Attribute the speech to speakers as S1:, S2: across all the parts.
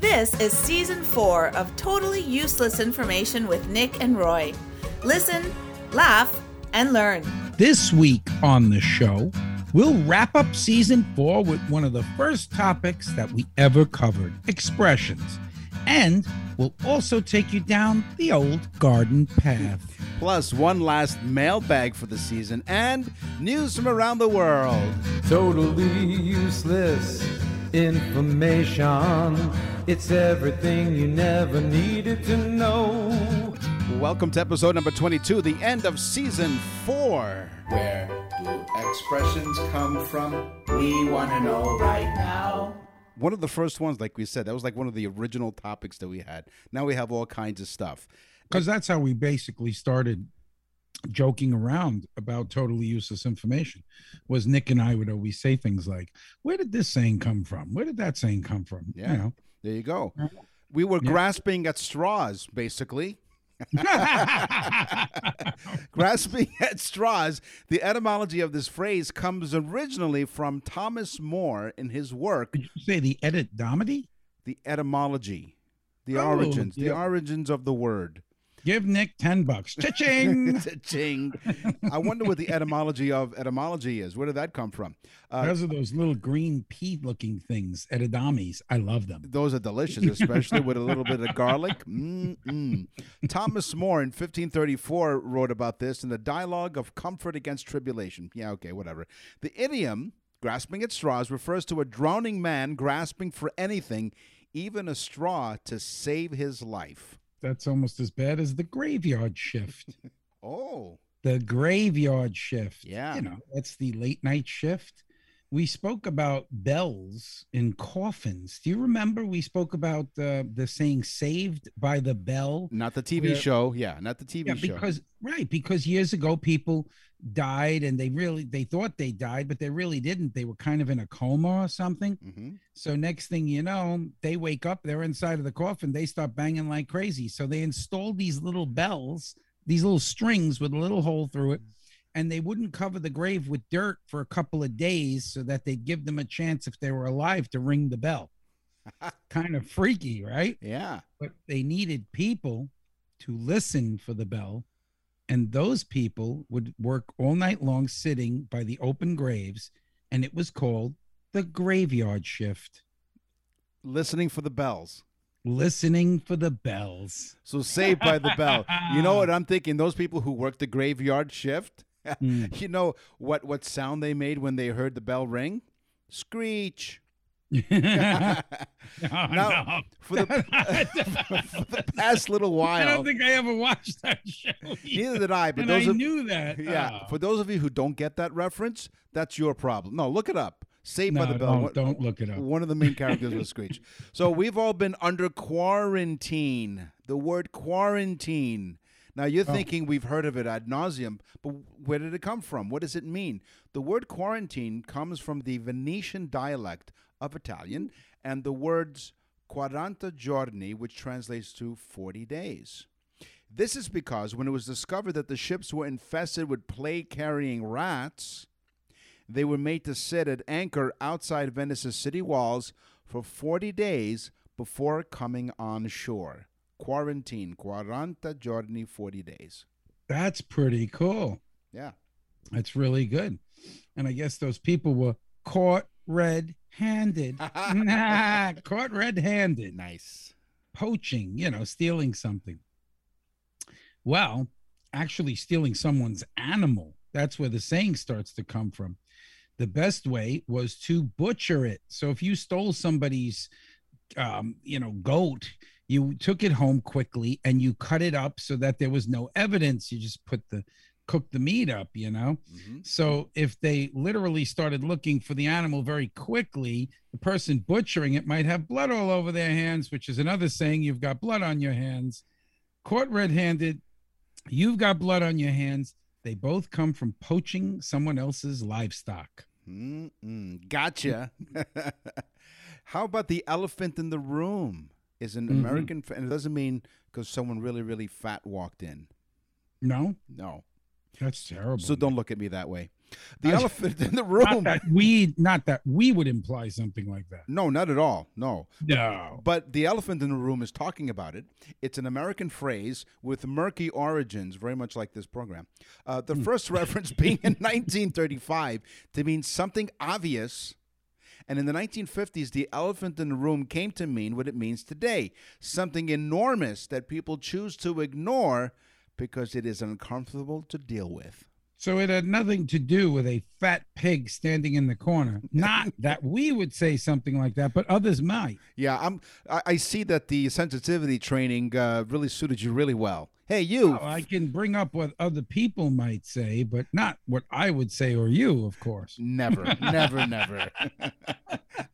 S1: This is season four of Totally Useless Information with Nick and Roy. Listen, laugh, and learn.
S2: This week on the show, we'll wrap up season four with one of the first topics that we ever covered expressions. And we'll also take you down the old garden path.
S3: Plus, one last mailbag for the season and news from around the world.
S4: Totally useless information. It's everything you never needed to know.
S3: Welcome to episode number 22, the end of season four.
S5: Where do expressions come from? We want to know right now.
S3: One of the first ones, like we said, that was like one of the original topics that we had. Now we have all kinds of stuff.
S2: Because that's how we basically started joking around about totally useless information was Nick and I would always say things like, Where did this saying come from? Where did that saying come from?
S3: Yeah.
S2: You know.
S3: There you go. We were
S2: Yeah.
S3: grasping at straws, basically. grasping at straws. The etymology of this phrase comes originally from Thomas More in his work,
S2: Did you say the edit domedy?
S3: The Etymology, the
S2: Oh,
S3: origins, the origins of the word.
S2: Give Nick 10 bucks. Cha-ching!
S3: Ching. I wonder what the etymology of etymology is. Where did that come from? Uh,
S2: Those are those little green pea looking things, edidamis. I love them.
S3: Those are delicious, especially with a little bit of garlic. Mm-mm. Thomas More in 1534 wrote about this in the Dialogue of Comfort Against Tribulation. Yeah, okay, whatever. The idiom, grasping at straws, refers to a drowning man grasping for anything, even a straw, to save his life.
S2: That's almost as bad as the graveyard shift.
S3: Oh,
S2: the graveyard shift.
S3: Yeah.
S2: You know, that's the late night shift. We spoke about bells in coffins. Do you remember we spoke about uh, the saying saved by the bell?
S3: not the TV
S2: Yeah.
S3: show. Yeah, not the TV
S2: Yeah,
S3: show.
S2: because right, because years ago people died and they really they thought they died, but they really didn't. They were kind of in a coma or something.
S3: Mhm.
S2: So next thing you know, they wake up, they're inside of the coffin, they start banging like crazy. So they installed these little bells, these little strings with a little hole through it, and they wouldn't cover the grave with dirt for a couple of days so that they'd give them a chance if they were alive to ring the bell. kind of freaky, right?
S3: Yeah.
S2: But they needed people to listen for the bell. And those people would work all night long sitting by the open graves. And it was called the graveyard shift,
S3: Listening for the bells.
S2: listening for the bells.
S3: So saved by the bell. You know what I'm thinking? Those people who work the graveyard shift,
S2: Mm.
S3: you know what what sound they made when they heard the bell ring? Screech.
S2: Oh,
S3: Now,
S2: no.
S3: for the, for the past little while, I
S2: don't think I ever watched that show.
S3: neither did I. But
S2: and
S3: those
S2: I
S3: of,
S2: knew that.
S3: yeah,
S2: Oh.
S3: for those of you who don't get that reference, that's your problem. No, look it up. Saved by the bell.
S2: don't- don't look it up.
S3: One of the main characters was Screech. So we've all been under quarantine. The word quarantine. Now you're
S2: Oh.
S3: thinking we've heard of it ad nauseum, but where did it come from? What does it mean? The word quarantine comes from the Venetian dialect of Italian and the words quaranta giorni, which translates to 40 days. This is because when it was discovered that the ships were infested with plague carrying rats, they were made to sit at anchor outside Venice's city walls for 40 days before coming on shore. Quarantine, 40 giorni, 40 days.
S2: That's pretty cool.
S3: Yeah.
S2: That's really good. And I guess those people were caught red handed. caught red handed.
S3: Nice.
S2: Poaching, you know, stealing something. Well, actually stealing someone's animal. That's where the saying starts to come from. The best way was to butcher it. So if you stole somebody's um, you know, goat, you took it home quickly and you cut it up so that there was no evidence. You just put the cook the meat up, you know.
S3: Mhm.
S2: So if they literally started looking for the animal very quickly, the person butchering it might have blood all over their hands, which is another saying you've got blood on your hands. Caught red-handed, you've got blood on your hands. They both come from poaching someone else's livestock.
S3: Mm-mm. Gotcha. How about the elephant in the room? Is an
S2: Mhm.
S3: American, and it doesn't mean because someone really, really fat walked in.
S2: No,
S3: No.
S2: That's terrible.
S3: So don't look at me that way. The
S2: I-
S3: elephant in the
S2: not
S3: room.
S2: that we not that we would imply something like that.
S3: No, not at all. No.
S2: No.
S3: But the elephant in the room is talking about it. It's an American phrase with murky origins, very much like this program. Uh, the first reference being in 1935 to mean something obvious. And in the 1950s, the elephant in the room came to mean what it means today something enormous that people choose to ignore because it is uncomfortable to deal with.
S2: So it had nothing to do with a fat pig standing in the corner. Not that we would say something like that, but others might.
S3: Yeah, I'm. I, I see that the sensitivity training uh, really suited you really well. Hey, you.
S2: Well, I can bring up what other people might say, but not what I would say or you, of course.
S3: Never, never, never.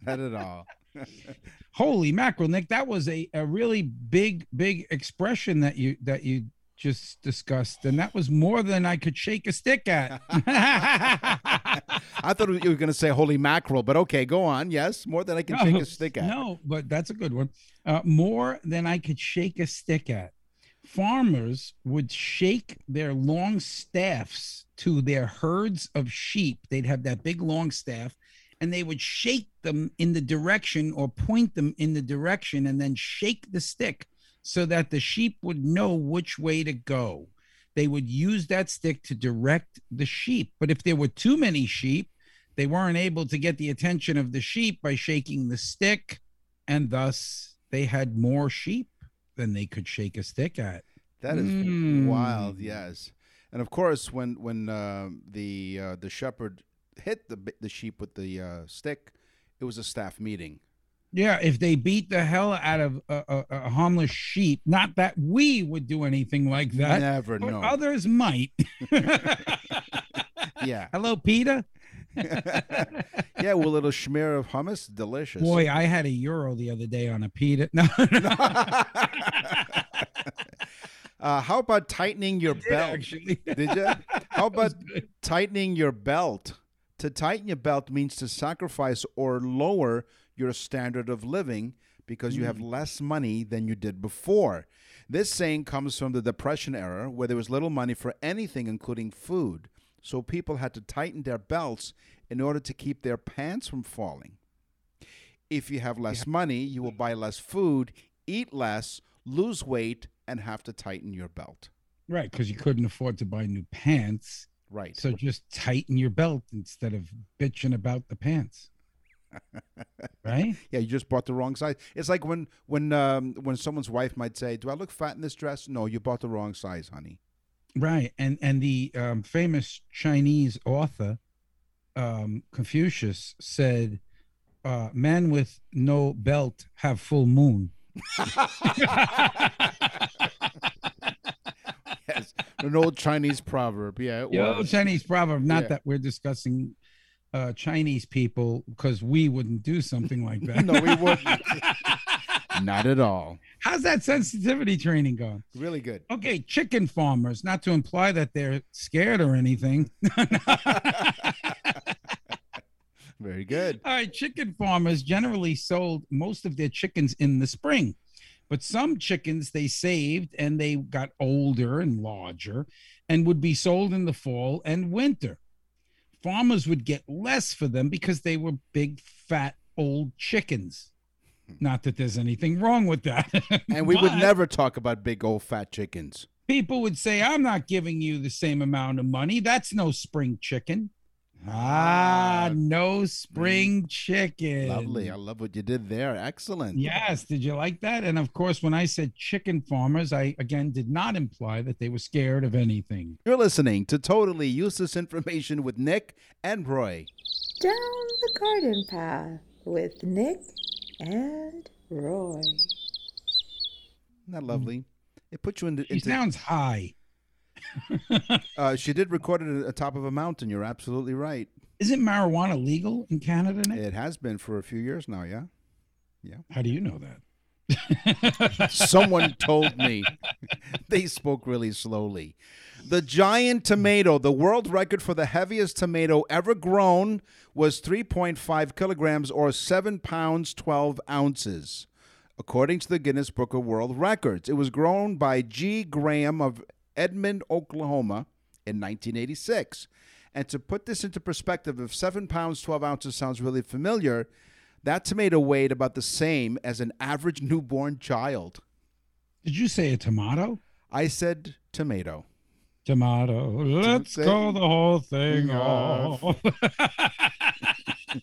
S3: Not at all.
S2: Holy mackerel, Nick, that was a, a really big, big expression that you that you just discussed, and that was more than I could shake a stick at.
S3: I thought you were going to say holy mackerel, but okay, go on. Yes, more than I can shake a stick at.
S2: No, but that's a good one. Uh, more than I could shake a stick at. Farmers would shake their long staffs to their herds of sheep. They'd have that big long staff, and they would shake them in the direction or point them in the direction and then shake the stick so that the sheep would know which way to go. They would use that stick to direct the sheep. But if there were too many sheep, they weren't able to get the attention of the sheep by shaking the stick, and thus they had more sheep than they could shake a stick at.
S3: That is
S2: Mm.
S3: wild. Yes, and of course, when when uh, the uh, the shepherd hit the the sheep with the uh, stick, it was a staff meeting.
S2: Yeah, if they beat the hell out of a, a, a harmless sheep, not that we would do anything like that,
S3: Never
S2: but
S3: know.
S2: others might.
S3: yeah,
S2: Hello, Peter.
S3: yeah. Well, a little schmear of hummus, delicious.
S2: Boy, I had a euro the other day on a pita. No,
S3: uh, how about tightening your belt?
S2: actually.
S3: Did you? How about tightening your belt? To tighten your belt means to sacrifice or lower your standard of living because you have mm. less money than you did before. This saying comes from the Depression era where there was little money for anything, including food. So people had to tighten their belts in order to keep their pants from falling. If you have less money, you will buy less food, eat less, lose weight, and have to tighten your belt.
S2: Right, because you couldn't afford to buy new pants.
S3: Right.
S2: So just tighten your belt instead of bitching about the pants. right?
S3: Yeah, you just bought the wrong size. It's like when when um, when someone's wife might say, "Do I look fat in this dress?" No, you bought the wrong size, honey.
S2: Right. And and the um, famous Chinese author um, Confucius said, uh, "Men with no belt have full moon."
S3: An old Chinese proverb. Yeah, was.
S2: Chinese proverb. Not
S3: Yeah.
S2: that we're discussing uh, Chinese people because we wouldn't do something like that.
S3: no, we wouldn't. Not at all.
S2: How's that sensitivity training going?
S3: Really good.
S2: Okay, chicken farmers, not to imply that they're scared or anything.
S3: Very good.
S2: All right, chicken farmers generally sold most of their chickens in the spring, but some chickens they saved and they got older and larger and would be sold in the fall and winter. Farmers would get less for them because they were big, fat, old chickens. Hmm. Not that there's anything wrong with that.
S3: And we would never talk about big old fat chickens.
S2: people would say, I'm not giving you the same amount of money. That's no spring chicken. Ah, no spring chicken.
S3: Lovely. I love what you did there. Excellent.
S2: Yes. Did you like that? And of course, when I said chicken farmers, I again did not imply that they were scared of anything.
S3: You're listening to Totally Useless Information with Nick and Roy.
S6: Down the garden path with Nick and Roy.
S3: Isn't that lovely? It puts you into.
S2: She
S3: into
S2: sounds high.
S3: Uh, she did record it at the top of a mountain. You're absolutely right.
S2: Isn't marijuana legal in Canada, Nick?
S3: It has been for a few years now. Yeah. Yeah.
S2: How do you know that?
S3: Someone told me. they spoke really slowly. The giant tomato, the world record for the heaviest tomato ever grown, was 3.5 kilograms or 7 pounds 12 ounces, according to the Guinness Book of World Records. It was grown by G. Graham of Edmond, Oklahoma in 1986. And to put this into perspective, if 7 pounds 12 ounces sounds really familiar, that tomato weighed about the same as an average newborn child.
S2: Did you say a tomato?
S3: I said tomato.
S2: Tomato. Let's go the whole thing
S3: off.
S2: off.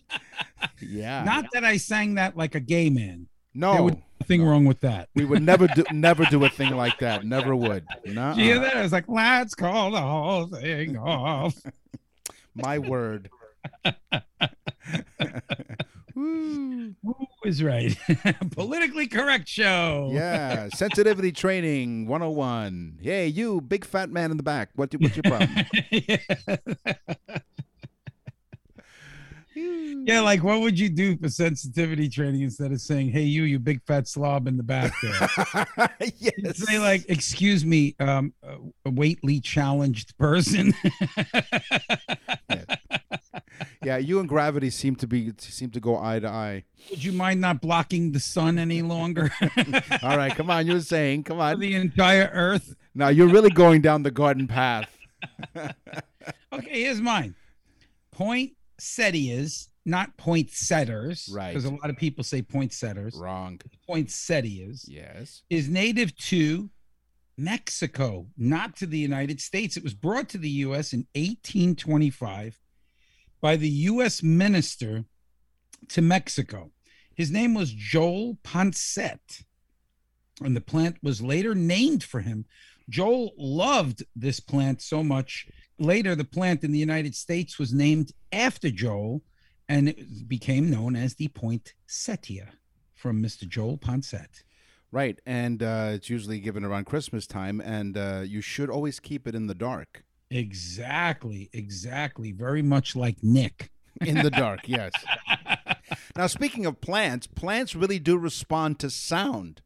S3: Yeah.
S2: Not that I sang that like a gay man.
S3: No.
S2: There would nothing wrong with that.
S3: we would never do never do a thing like that. Never would. No.
S2: Hear that? Was like, let's call the whole thing off.
S3: My word.
S2: Who is right? Politically correct show.
S3: Yeah. Sensitivity training 101. Hey, you big fat man in the back. What do, what's your problem?
S2: Yeah, like what would you do for sensitivity training instead of saying, "Hey, you, you big fat slob in the back there"? You'd
S3: yes.
S2: say like, "Excuse me, um, a weightly challenged person."
S3: yeah, you and gravity seem to be seem to go eye to eye.
S2: would you mind not blocking the sun any longer
S3: All right, come on. You're saying, come on.
S2: the entire Earth?
S3: Now you're really going down the garden path.
S2: Okay, here's mine. Poinsettias, not poinsettias,
S3: Right.
S2: Because a lot of people say poinsettias.
S3: Wrong.
S2: Poinsettias
S3: Yes.
S2: is native to Mexico, not to the United States. It was brought to the U.S. in 1825 by the U.S. minister to Mexico. His name was Joel Poinsett, and the plant was later named for him. Joel loved this plant so much. Later, the plant in the United States was named after Joel, and it became known as the Point Setia from Mr. Joel Poinsett.
S3: Right, and uh, it's usually given around Christmas time, and uh, you should always keep it in the dark.
S2: Exactly, exactly. Very much like Nick.
S3: In the dark, yes. Now, speaking of plants, plants really do respond to sound.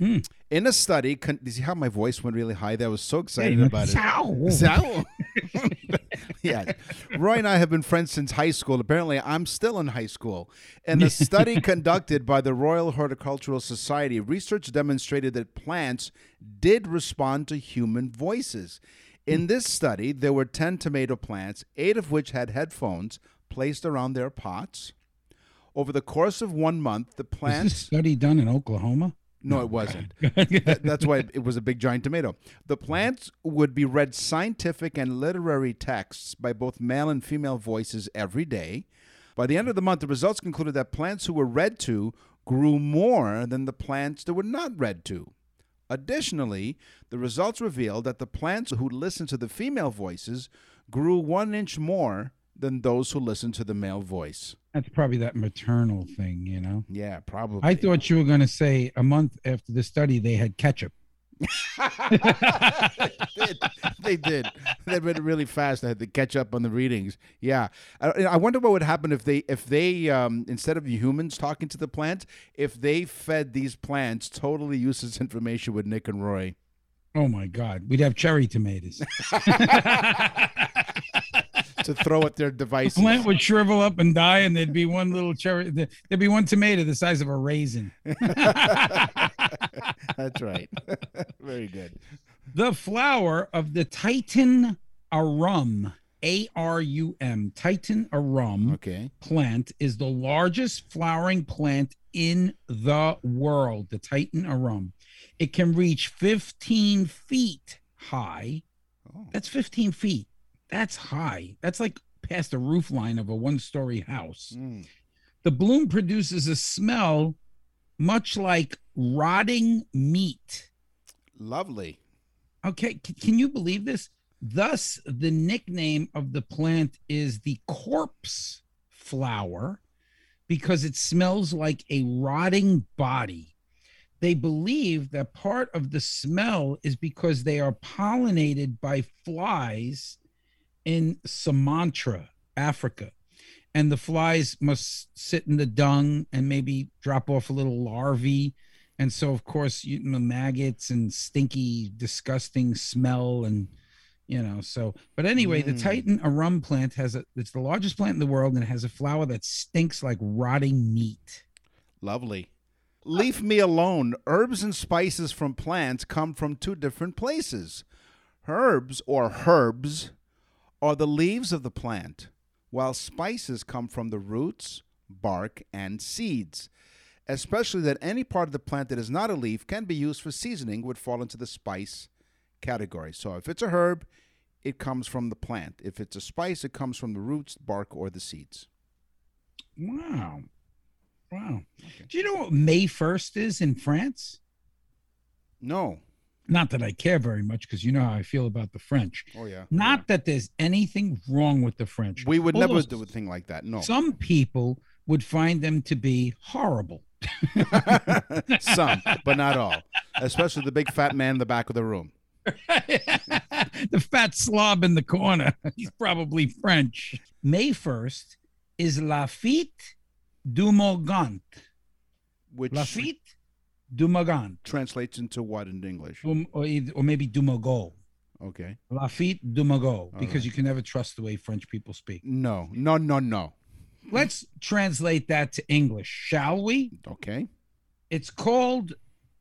S2: Hmm.
S3: In a study, con- did you see how my voice went really high? There, I was so excited
S2: Hey,
S3: about it. Yeah. Roy and I have been friends since high school. Apparently, I'm still in high school. In a study conducted by the Royal Horticultural Society, research demonstrated that plants did respond to human voices. In this study, there were 10 tomato plants, eight of which had headphones placed around their pots. Over the course of one month, the plants.
S2: study done in Oklahoma?
S3: No, it wasn't. That- that's why it was a big giant tomato. The plants would be read scientific and literary texts by both male and female voices every day. By the end of the month, the results concluded that plants who were read to grew more than the plants that were not read to. Additionally, the results revealed that the plants who listened to the female voices grew one inch more than those who listened to the male voice.
S2: That's probably that maternal thing, you know.
S3: Yeah, probably.
S2: I thought you were going to say a month after the study they had ketchup.
S3: they did. They did. They read it really fast. I had to catch up on the readings. Yeah, I, I wonder what would happen if they, if they, um, instead of humans talking to the plants, if they fed these plants totally useless information with Nick and Roy.
S2: Oh my God, we'd have cherry tomatoes.
S3: to throw at their devices.
S2: The plant would shrivel up and die, and there'd be one little cherry. There'd be one tomato the size of a raisin.
S3: That's right. Very good.
S2: The flower of the Titan arum, A R U M, Titan arum
S3: Okay.
S2: plant is the largest flowering plant in the world. The Titan arum. It can reach 15 feet high.
S3: Oh.
S2: That's 15 feet. That's high. That's like past the roof line of a one story house.
S3: Mm.
S2: The bloom produces a smell much like rotting meat.
S3: Lovely.
S2: Okay, c- can you believe this? Thus, the nickname of the plant is the corpse flower because it smells like a rotting body. they believe that part of the smell is because they are pollinated by flies in Sumatra, Africa. And the flies must sit in the dung and maybe drop off a little larvae. And so, of course, you know, maggots and stinky, disgusting smell and you know so but anyway the
S3: Mm.
S2: titan arum plant has a it's the largest plant in the world and it has a flower that stinks like rotting meat
S3: Lovely. Leave me alone. Herbs and spices from plants come from two different places. Herbs or herbs are the leaves of the plant, while spices come from the roots, bark, and seeds. Especially that any part of the plant that is not a leaf can be used for seasoning would fall into the spice category. So if it's a herb, it comes from the plant. If it's a spice, it comes from the roots, bark, or the seeds.
S2: wow wow do you know what may 1st is in france
S3: No.
S2: Not that i care very much because you know how i feel about the french
S3: Oh yeah.
S2: not that there's anything wrong with the french
S3: We would never
S2: Although
S3: do a thing like that. No.
S2: some people would find them to be horrible
S3: Some, but not all. Especially the big fat man in the back of the room.
S2: the fat slob in the corner. He's probably French. May 1st is Lafitte du Morgant.
S3: Which
S2: Lafitte du Morgant.
S3: translates into what in English?
S2: Um, or, either- or maybe Dumago.
S3: Okay.
S2: Lafitte du Mogot, because
S3: right.
S2: you can never trust the way French people speak.
S3: No, no, no, no.
S2: Let's translate that to English, shall we?
S3: Okay.
S2: It's called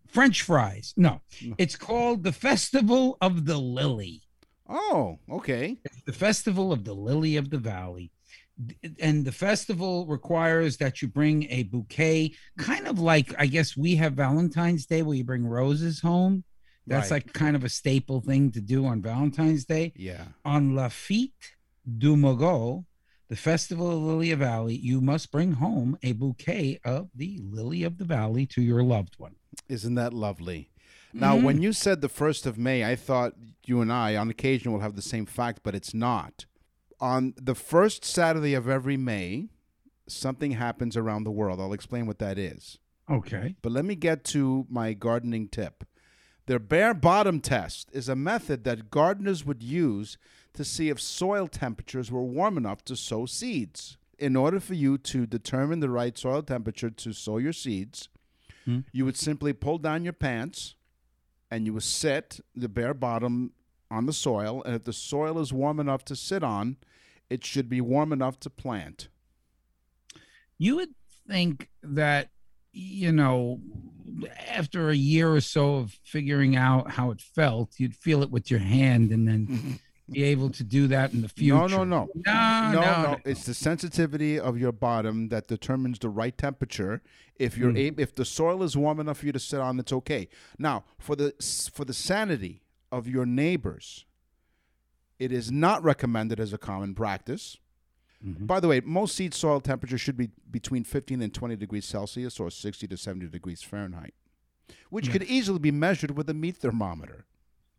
S2: French fries. No, it's called the Festival of the Lily.
S3: Oh, okay.
S2: It's the festival of the lily of the valley and the festival requires that you bring a bouquet kind of like i guess we have valentine's day where you bring roses home that's
S3: Right.
S2: like kind of a staple thing to do on valentine's day
S3: Yeah.
S2: on lafitte du mogot the festival of lily of valley you must bring home a bouquet of the lily of the valley to your loved one
S3: Isn't that lovely? Now, mm-hmm. when you said the 1st of May, I thought you and I, on occasion, will have the same fact, but it's not. On the first Saturday of every May, something happens around the world. I'll explain what that is.
S2: okay
S3: But let me get to my gardening tip. Their bare bottom test is a method that gardeners would use to see if soil temperatures were warm enough to sow seeds. In order for you to determine the right soil temperature to sow your seeds, hmm? you would simply pull down your pants and you would sit the bare bottom on the soil. And if the soil is warm enough to sit on, it should be warm enough to plant.
S2: you would think that you know after a year or so of figuring out how it felt you'd feel it with your hand and then be able to do that in the future
S3: No, no, no.
S2: no
S3: no,
S2: no,
S3: no. It's the sensitivity of your bottom that determines the right temperature. If you're mm. able, if the soil is warm enough for you to sit on, it's okay. Now, for the for the sanity of your neighbors, it is not recommended as a common practice. By the way, most seed soil temperature should be between 15 and 20 degrees Celsius or 60 to 70 degrees Fahrenheit, which could easily be measured with a meat thermometer.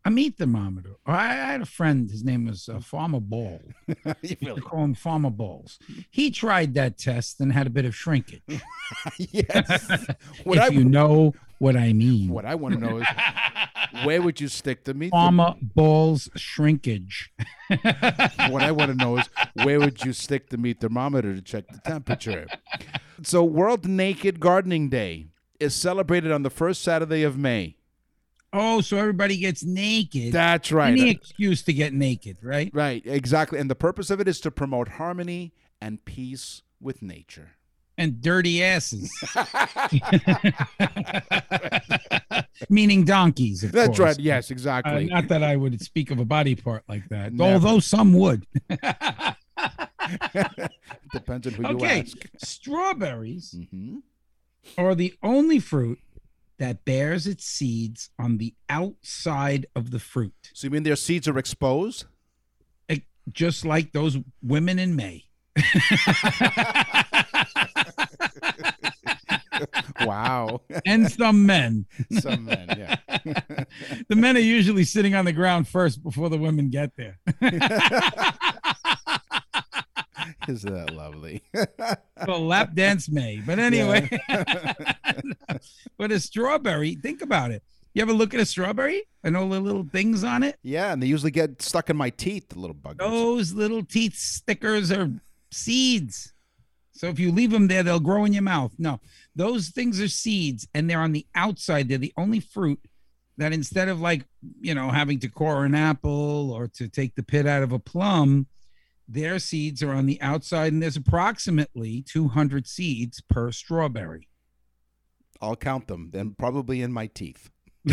S2: a meat thermometer. I, I had a friend his name was uh, farmer ball.
S3: You
S2: we used to
S3: really-
S2: call him farmer balls. He tried that test and had a bit of shrinkage.
S3: Yes.
S2: If
S3: I
S2: you know what i mean.
S3: What I want to know is where would you stick the meat?
S2: farmer balls shrinkage
S3: what I want to know is where would you stick the meat thermometer to check the temperature? So, World Naked Gardening Day is celebrated on the first Saturday of May.
S2: oh so everybody gets naked
S3: That's right.
S2: any excuse to get naked right
S3: Right, exactly. And the purpose of it is to promote harmony and peace with nature.
S2: and dirty asses. Meaning donkeys. Of
S3: That's
S2: course.
S3: right. Yes,
S2: Uh,
S3: exactly.
S2: not that I would speak of a body part like that,
S3: Never.
S2: although some would.
S3: Depends on who you are.
S2: okay,
S3: ask.
S2: strawberries
S3: hmm
S2: are the only fruit that bears its seeds on the outside of the fruit,
S3: So, you mean their seeds are exposed?
S2: Eh, just like those women in May.
S3: Wow.
S2: and some men.
S3: Some men, yeah.
S2: the men are usually sitting on the ground first before the women get there.
S3: Isn't that lovely?
S2: well, lap dance may. But anyway, but a strawberry, think about it. You ever look at a strawberry and all the little things on it?
S3: yeah, and they usually get stuck in my teeth, the little buggers.
S2: Those little teeth stickers are seeds. So if you leave them there, they'll grow in your mouth. No, those things are seeds and they're on the outside. They're the only fruit that instead of like, you know, having to core an apple or to take the pit out of a plum, their seeds are on the outside and there's approximately 200 seeds per strawberry.
S3: I'll count them, then probably in my teeth.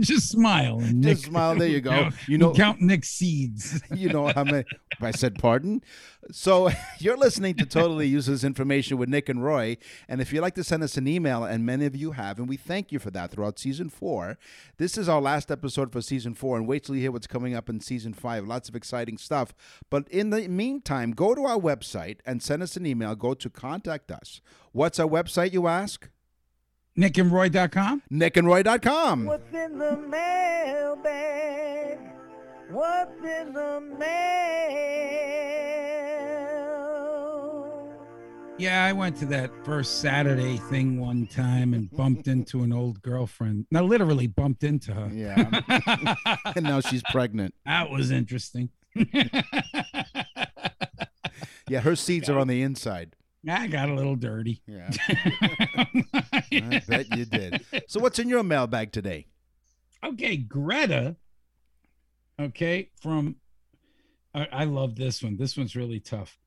S2: Just smile. And
S3: Just
S2: Nick-
S3: smile. There you go.
S2: know,
S3: You know,
S2: count Nick's seeds.
S3: you know how many. I said pardon. So you're listening to Totally Useless Information with Nick and Roy. And if you'd like to send us an email, and many of you have, and we thank you for that throughout season four. This is our last episode for season four, and wait till you hear what's coming up in season five. Lots of exciting stuff. But in the meantime, go to our website and send us an email. Go to contact us. What's our website, you ask?
S2: NickandRoy.com.
S3: NickandRoy.com.
S7: What's in the mailbag? What's in the mail?
S2: Yeah, I went to that first Saturday thing one time and bumped into an old girlfriend. Now, literally bumped into her.
S3: Yeah. and now she's pregnant.
S2: That was interesting.
S3: Yeah, her seeds are on the inside.
S2: I got a little dirty.
S3: Yeah. I bet you did. So, what's in your mailbag today?
S2: Okay, Greta. Okay, from I, I love this one. This one's really tough.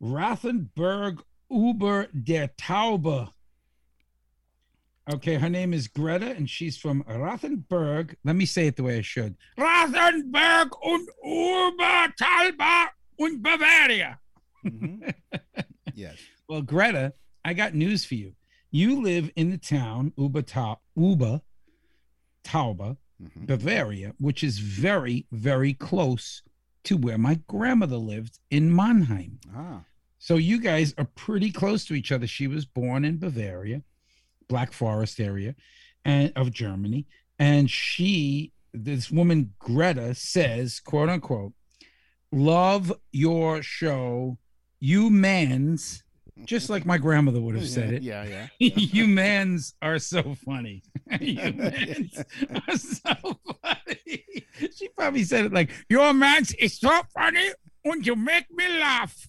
S2: Rothenburg Uber der Taube. Okay, her name is Greta, and she's from Rothenburg. Let me say it the way I should. Rothenburg und Uber Talba und Bavaria. Mm-hmm.
S3: Yes.
S2: Well, Greta, I got news for you. You live in the town Uba Ta- Uba Tauba,
S3: Mhm.
S2: Bavaria, which is very, very close to where my grandmother lived in Mannheim.
S3: Ah.
S2: So you guys are pretty close to each other. She was born in Bavaria, Black Forest area, and of Germany. And she, this woman Greta, says, quote unquote, love your show, you mans, just like my grandmother would have said it.
S3: Yeah, yeah.
S2: you mans are so funny. you mans are so funny. She probably said it like, your mans is so funny and you make me laugh.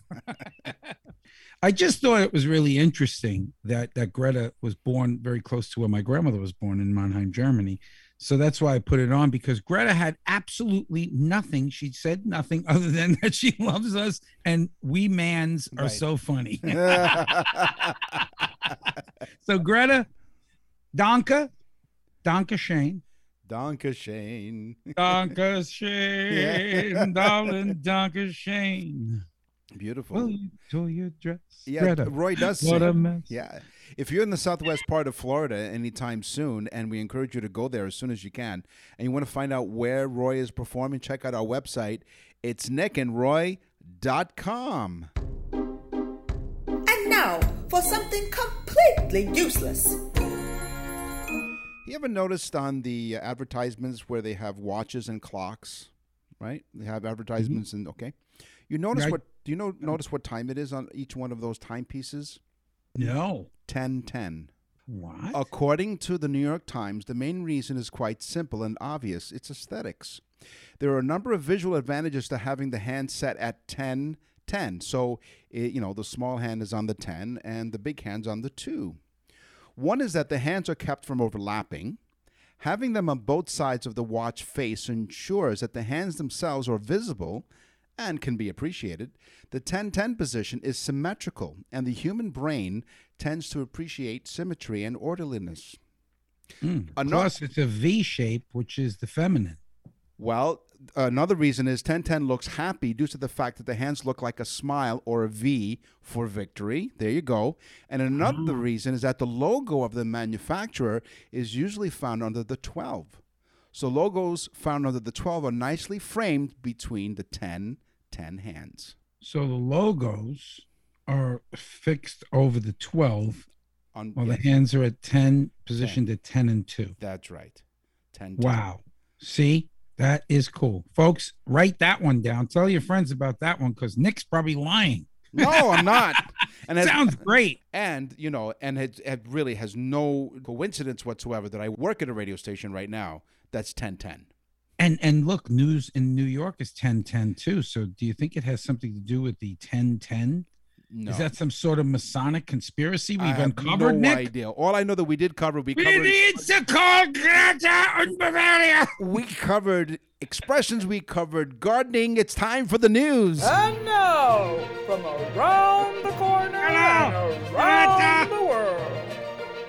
S2: I just thought it was really interesting that that Greta was born very close to where my grandmother was born in Mannheim, Germany. So that's why I put it on because Greta had absolutely nothing. She said nothing other than that she loves us and we mans are
S3: Right.
S2: so funny. so Greta, Donka, Donka Shane,
S3: Donka Shane.
S2: Donka Shane, darling Donka Shane.
S3: Beautiful.
S2: Will you your dress?
S3: yeah,
S2: Greta,
S3: Roy does
S2: what a mess.
S3: Yeah. If you're in the southwest part of Florida anytime soon, and we encourage you to go there as soon as you can, and you want to find out where Roy is performing, check out our website. It's nickandroy.com.
S1: And now for something completely useless.
S3: You ever noticed on the uh, advertisements where they have watches and clocks, right? They have advertisements and okay. You notice
S2: Right.
S3: what do you know notice what time it is on each one of those timepieces?
S2: No.
S3: 1010.
S2: What?
S3: According to the New York Times, the main reason is quite simple and obvious. It's aesthetics. There are a number of visual advantages to having the hand set at 10 10. So, it, you know, the small hand is on the 10 and the big hand's on the 2. One is that the hands are kept from overlapping. Having them on both sides of the watch face ensures that the hands themselves are visible and can be appreciated. The 10 10 position is symmetrical, and the human brain tends to appreciate symmetry and orderliness.
S2: Mm.
S3: Ano-
S2: Plus, it's a V shape, which is the feminine.
S3: Well, another reason is 1010 looks happy due to the fact that the hands look like a smile or a V for victory. There you go. And another reason is that the logo of the manufacturer is usually found under the 12. So logos found under the 12 are nicely framed between the 10 10 hands.
S2: So the logos are fixed over the 12,
S3: On
S2: while
S3: yeah,
S2: the hands are at 10, positioned at 10 and 2.
S3: That's right. 10
S2: Wow. See, that is cool. Folks, write that one down. Tell your friends about that one because Nick's probably lying.
S3: No, I'm not. And has-
S2: Sounds great.
S3: And you know, and it, it really has no coincidence whatsoever that I work at a radio station right now that's 1010.
S2: And and look, news in New York is 1010 too. So do you think it has something to do with the 1010?
S3: No.
S2: Is that some sort of Masonic conspiracy we've
S3: have
S2: uncovered,
S3: no
S2: Nick?
S3: idea. All I know that we did cover, we
S2: We
S3: covered,
S2: need to call Greta und Bavaria.
S3: we covered expressions, we covered gardening. It's time for the news.
S7: And now, from around the corner
S2: Hello,
S7: and around the world,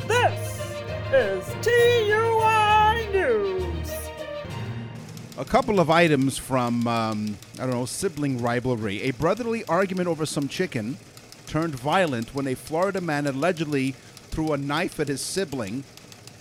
S7: this is TUI
S3: A couple of items from, um, I don't know, sibling rivalry. A brotherly argument over some chicken turned violent when a Florida man allegedly threw a knife at his sibling,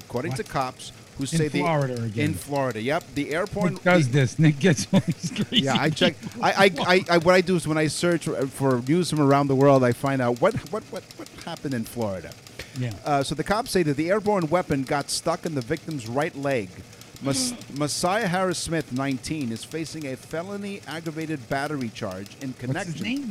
S3: according to cops who say the
S2: Florida again.
S3: in Florida. Yep, the airport
S2: Nick does this. Nick gets all these crazy.
S3: Yeah, I check. I, I, I, I, what I do is when I search for news from around the world, I find out what, what, what, what happened in Florida.
S2: Yeah.
S3: Uh, so the cops say that the airborne weapon got stuck in the victim's right leg. Mas- Messiah Harris Smith, 19, is facing a felony aggravated battery charge in connection.
S2: What's his name?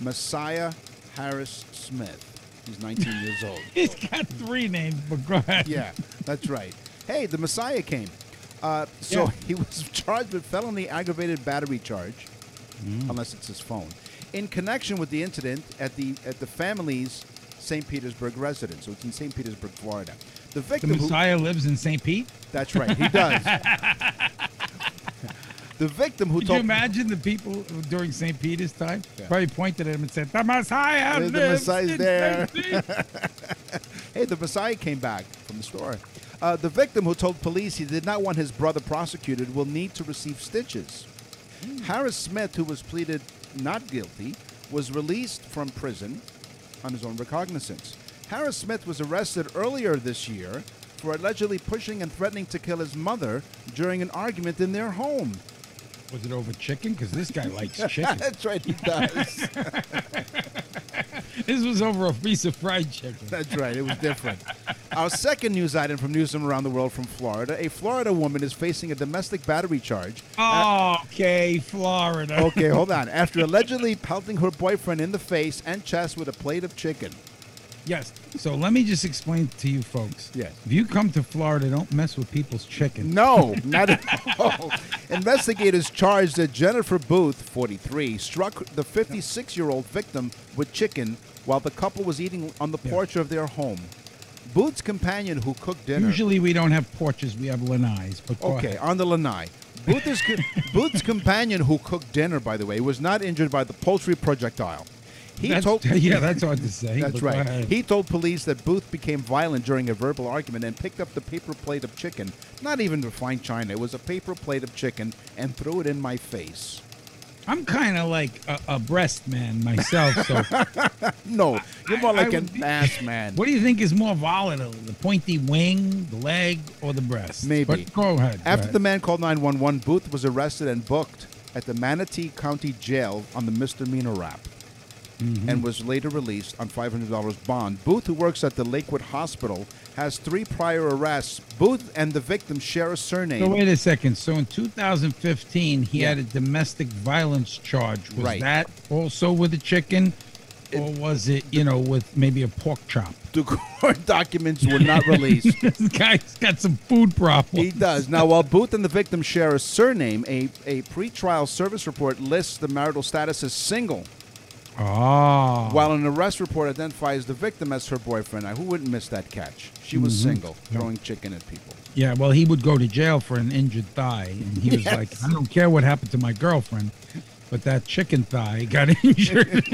S3: Messiah Harris Smith. He's 19 years old.
S2: He's got three names, but go ahead.
S3: Yeah, that's right. Hey, the Messiah came. Uh, so
S2: Yeah.
S3: he was charged with felony aggravated battery charge,
S2: Mm.
S3: unless it's his phone, in connection with the incident at the at the family's St. Petersburg residence. So it's in St. Petersburg, Florida. The
S2: The
S3: victim, who,
S2: Messiah lives in St. Pete.
S3: that's right, he does. the victim who
S2: Could you imagine the people during St. Peter's time
S3: Yeah.
S2: probably pointed at him and said, "The Messiah
S3: The
S2: lives
S3: Messiah's
S2: in
S3: there."
S2: St. Pete."
S3: Hey, the Messiah came back from the store. Uh, the victim, who told police he did not want his brother prosecuted, will need to receive stitches. Harris Smith, who was pleaded not guilty, was released from prison on his own recognizance. Harris Smith was arrested earlier this year for allegedly pushing and threatening to kill his mother during an argument in their home.
S2: Was it over chicken? Because this guy likes chicken.
S3: That's right, he does.
S2: this was over a piece of fried chicken.
S3: That's right. It was different. Our second news item from News from Around the World from Florida. A Florida woman is facing a domestic battery charge.
S2: Ah, okay, Florida.
S3: Okay, hold on. After allegedly pelting her boyfriend in the face and chest with a plate of chicken.
S2: Yes. So let me just explain to you folks.
S3: Yes.
S2: If you come to Florida, don't mess with people's chicken.
S3: No, not at all. Investigators charged that Jennifer Booth, 43, struck the 56 year old victim with chicken while the couple was eating on the porch of their home. Booth's companion, who cooked dinner.
S2: Usually we don't have porches, we have lanais. But
S3: Okay, on the lanai. Booth's, Booth's companion, who cooked dinner, by the way, was not injured by the poultry projectile. He
S2: That's-
S3: told
S2: yeah, that's hard to say.
S3: That's right. He told police that Booth became violent during a verbal argument and picked up the paper plate of chicken, not even refined china. It was a paper plate of chicken and threw it in my face.
S2: I'm kind of like a, a breast man myself. So
S3: No, you're more
S2: I- I
S3: like
S2: would
S3: an
S2: be-
S3: ass man.
S2: what do you think is more volatile, the pointy wing, the leg, or the breast?
S3: Maybe.
S2: But go ahead. go
S3: After
S2: ahead.
S3: the man called 911, Booth was arrested and booked at the Manatee County Jail on the misdemeanor rap.
S2: Mm-hmm.
S3: And was later released on $500 bond. Booth, who works at the Lakewood Hospital, has three prior arrests. Booth and the victim share a surname.
S2: So wait a second. So in 2015, he
S3: Yeah.
S2: had a domestic violence charge. Was
S3: Right.
S2: that also with a chicken, or was it, you know, with maybe a pork chop?
S3: The court documents were not released.
S2: this guy's got some food problems.
S3: He does. Now, while Booth and the victim share a surname, a, a pretrial service report lists the marital status as single,
S2: Oh.
S3: while an arrest report identifies the victim as her boyfriend. Now, who wouldn't miss that catch? She was
S2: Mm-hmm.
S3: single, throwing chicken at people.
S2: Yeah, well, he would go to jail for an injured thigh, and he was
S3: Yes.
S2: like, "I don't care what happened to my girlfriend, but that chicken thigh got injured."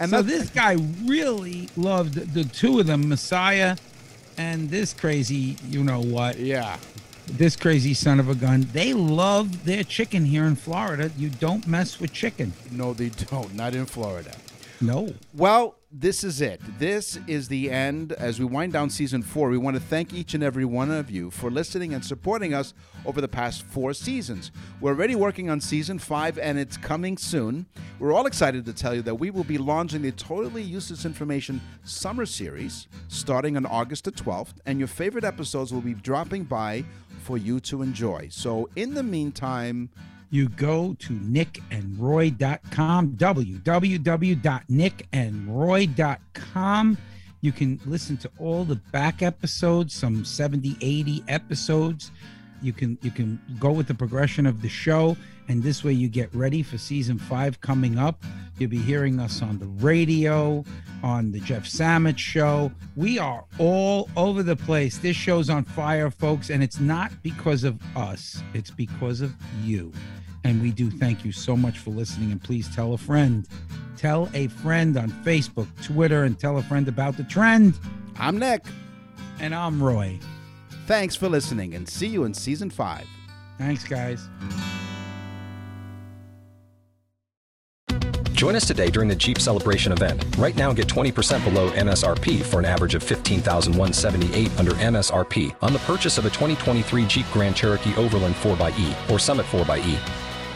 S3: And
S2: so this guy really loved the two of them, Messiah, and this crazy, you know what?
S3: Yeah.
S2: This crazy son of a gun. They love their chicken here in Florida. You don't mess with chicken.
S3: No, they don't. Not in Florida.
S2: No.
S3: Well, this is it. This is the end. As we wind down season four, we want to thank each and every one of you for listening and supporting us over the past four seasons. We're already working on season five, and it's coming soon. We're all excited to tell you that we will be launching the Totally Useless Information Summer Series starting on August the 12th, and your favorite episodes will be dropping by for you to enjoy. So, in the meantime,
S2: you go to nickandroy.com, www.nickandroy.com. You can listen to all the back episodes, some 70, 80 episodes. You can you can go with the progression of the show, and this way you get ready for season five coming up. You'll be hearing us on the radio, on the Jeff Samet show. We are all over the place. This show's on fire, folks, and it's not because of us, it's because of you. And we do thank you so much for listening. And please tell a friend. Tell a friend on Facebook, Twitter, and tell a friend about the trend.
S3: I'm Nick.
S2: And I'm Roy.
S3: Thanks for listening and see you in season five.
S2: Thanks, guys.
S8: Join us today during the Jeep Celebration event. Right now, get 20% below MSRP for an average of 15178 under MSRP on the purchase of a 2023 Jeep Grand Cherokee Overland 4xE or Summit 4xE.